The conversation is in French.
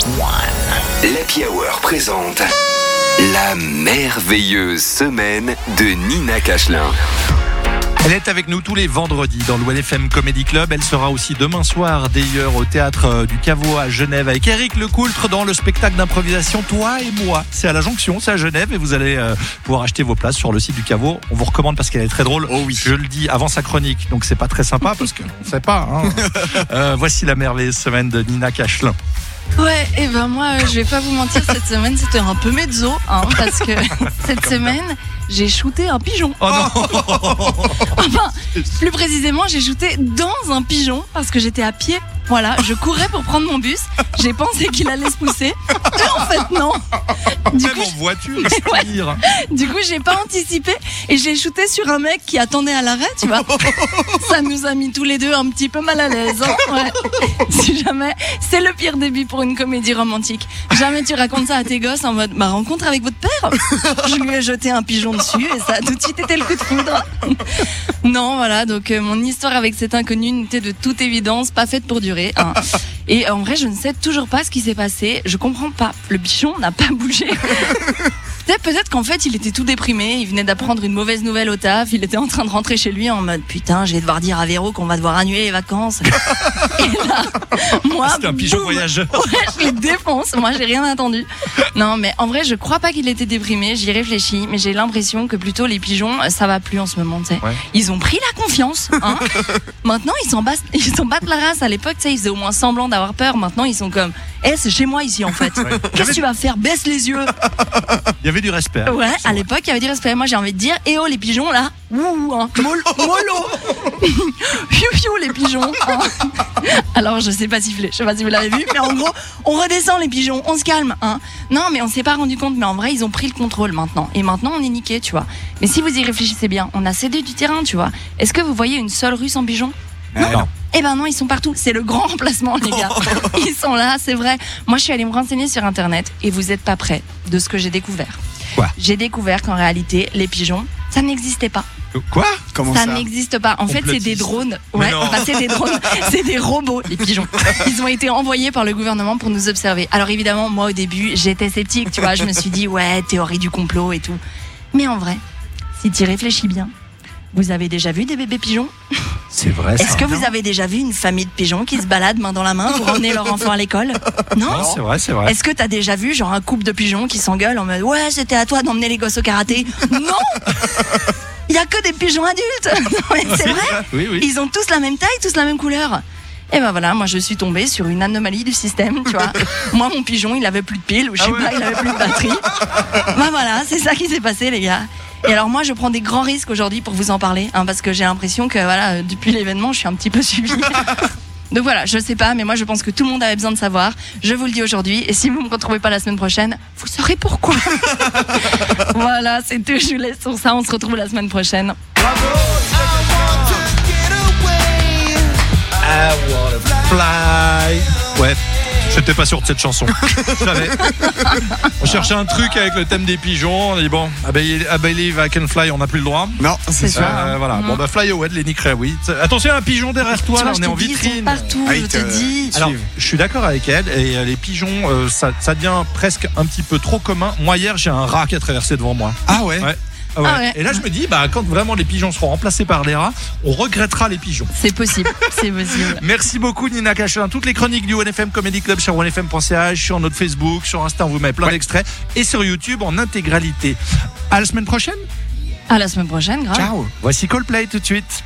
L'Happy Hour présente la merveilleuse semaine de Nina Cachelin. Elle est avec nous tous les vendredis dans le FM Comedy Club. Elle sera aussi demain soir d'ailleurs au théâtre euh, du Caveau à Genève avec Eric Lecoultre dans le spectacle d'improvisation Toi et moi. C'est à la Jonction, c'est à Genève et vous allez euh, pouvoir acheter vos places sur le site du Caveau. On vous recommande parce qu'elle est très drôle. Oh oui. Je le dis avant sa chronique, donc c'est pas très sympa parce qu'on ne sait pas. hein. Euh, voici la merveilleuse semaine de Nina Cachelin. Ouais, et ben moi, euh, je vais pas vous mentir, cette semaine c'était un peu mezzo, hein, parce que cette semaine j'ai shooté un pigeon. Oh non Enfin, plus précisément, j'ai shooté dans un pigeon parce que j'étais à pied. Voilà, je courais pour prendre mon bus. J'ai pensé qu'il allait se pousser. Et en fait, non. Du Même coup, en voiture, se Ouais. Du coup, j'ai pas anticipé et j'ai shooté sur un mec qui attendait à l'arrêt, tu vois. Ça nous a mis tous les deux un petit peu mal à l'aise. hein. Ouais. Si jamais, c'est le pire début pour une comédie romantique. Jamais tu racontes ça à tes gosses en mode, ma rencontre avec votre père. Je lui ai jeté un pigeon dessus et ça a tout de suite été le coup de foudre. Non, voilà, donc euh, mon histoire avec cet inconnu n'était de toute évidence pas faite pour durer. hein. Et en vrai, je ne sais toujours pas ce qui s'est passé. Je comprends pas. Le bichon n'a pas bougé. Peut-être qu'en fait il était tout déprimé, il venait d'apprendre une mauvaise nouvelle au taf, il était en train de rentrer chez lui en mode putain je vais devoir dire à Véro qu'on va devoir annuler les vacances. Et là, moi, C'était un pigeon boum, voyageur. Ouais, je les défonce, moi j'ai rien attendu. Non mais en vrai je crois pas qu'il était déprimé, j'y réfléchis, mais j'ai l'impression que plutôt les pigeons euh, ça va plus en ce moment. tu sais. Ouais. Ils ont pris la confiance. Hein maintenant ils s'en battent, ils s'en battent la race. À l'époque ils faisaient au moins semblant d'avoir peur, maintenant ils sont comme eh c'est chez moi ici en fait. Qu'est-ce que tu vas faire? Baisse les yeux. Il y avait du respect. hein. Ouais, à l'époque, il y avait du respect. Moi, j'ai envie de dire, eh oh, les pigeons, là, ouh, hein, mol- mollo, fiou, les pigeons. hein. Alors, je sais pas siffler, je sais pas si vous l'avez vu, mais en gros, on redescend les pigeons, on se calme, hein. Non, mais on s'est pas rendu compte, mais en vrai, ils ont pris le contrôle maintenant. Et maintenant, on est niqué, tu vois. Mais si vous y réfléchissez bien, on a cédé du terrain, tu vois. Est-ce que vous voyez une seule rue sans pigeons? Non. Eh ben non, ils sont partout. C'est le grand remplacement, les gars. Ils sont là, c'est vrai. Moi, je suis allée me renseigner sur Internet et vous êtes pas prêts de ce que j'ai découvert. Quoi J'ai découvert qu'en réalité, les pigeons, ça n'existait pas. Quoi Comment ça ça, n'existe pas. En fait, c'est des drones. Ouais, enfin, c'est des drones. C'est des robots, les pigeons. Ils ont été envoyés par le gouvernement pour nous observer. Alors évidemment, moi au début, j'étais sceptique, tu vois. Je me suis dit, ouais, théorie du complot et tout. Mais en vrai, si tu y réfléchis bien, vous avez déjà vu des bébés pigeons? C'est vrai est-ce que vous avez déjà vu une famille de pigeons qui se baladent main dans la main pour emmener leur enfant à l'école Non Non, c'est vrai, c'est vrai. Est-ce que t'as déjà vu genre un couple de pigeons qui s'engueulent en mode ouais c'était à toi d'emmener les gosses au karaté Non Il y a que des pigeons adultes C'est vrai Oui, oui. Ils ont tous la même taille, tous la même couleur. Et ben voilà, moi je suis tombée sur une anomalie du système, tu vois. moi mon pigeon, il avait plus de piles ou je sais Ah ouais. pas, il avait plus de batterie. ben voilà, c'est ça qui s'est passé les gars. Et alors moi je prends des grands risques aujourd'hui pour vous en parler, hein, parce que j'ai l'impression que voilà, euh, depuis l'événement, je suis un petit peu suivie. Donc voilà, je sais pas, mais moi je pense que tout le monde avait besoin de savoir. Je vous le dis aujourd'hui, et si vous me retrouvez pas la semaine prochaine, vous saurez pourquoi. voilà, c'est tout, je vous laisse sur ça, on se retrouve la semaine prochaine. I wanna fly. Ouais. J'étais pas sûr de cette chanson. On cherchait un truc avec le thème des pigeons. On a dit bon, I believe I believe I can fly, on n'a plus le droit. Non, c'est sûr. ça. Euh, voilà. Mhm. Bon bah fly away Lenny Kravitz. Attention, un pigeon derrière toi. tu là, vois, on est en dis, ils sont vitrine. partout, Ah, je te- dis. Alors, je suis d'accord avec elle. Et euh, les pigeons, euh, ça, ça devient presque un petit peu trop commun. Moi hier, j'ai un rat qui a traversé devant moi. Ah ouais? Ouais. Ah ouais. Ah ouais. Et là, je me dis, bah, quand vraiment les pigeons seront remplacés par les rats, on regrettera les pigeons. C'est possible, c'est possible. Merci beaucoup Nina Cachelin. Toutes les chroniques du OneFM Comedy Club sur onefm.ch, sur notre Facebook, sur Insta, on vous met plein Ouais. d'extraits et sur YouTube en intégralité. À la semaine prochaine. À la semaine prochaine, grave. Ciao. Voici Coldplay tout de suite.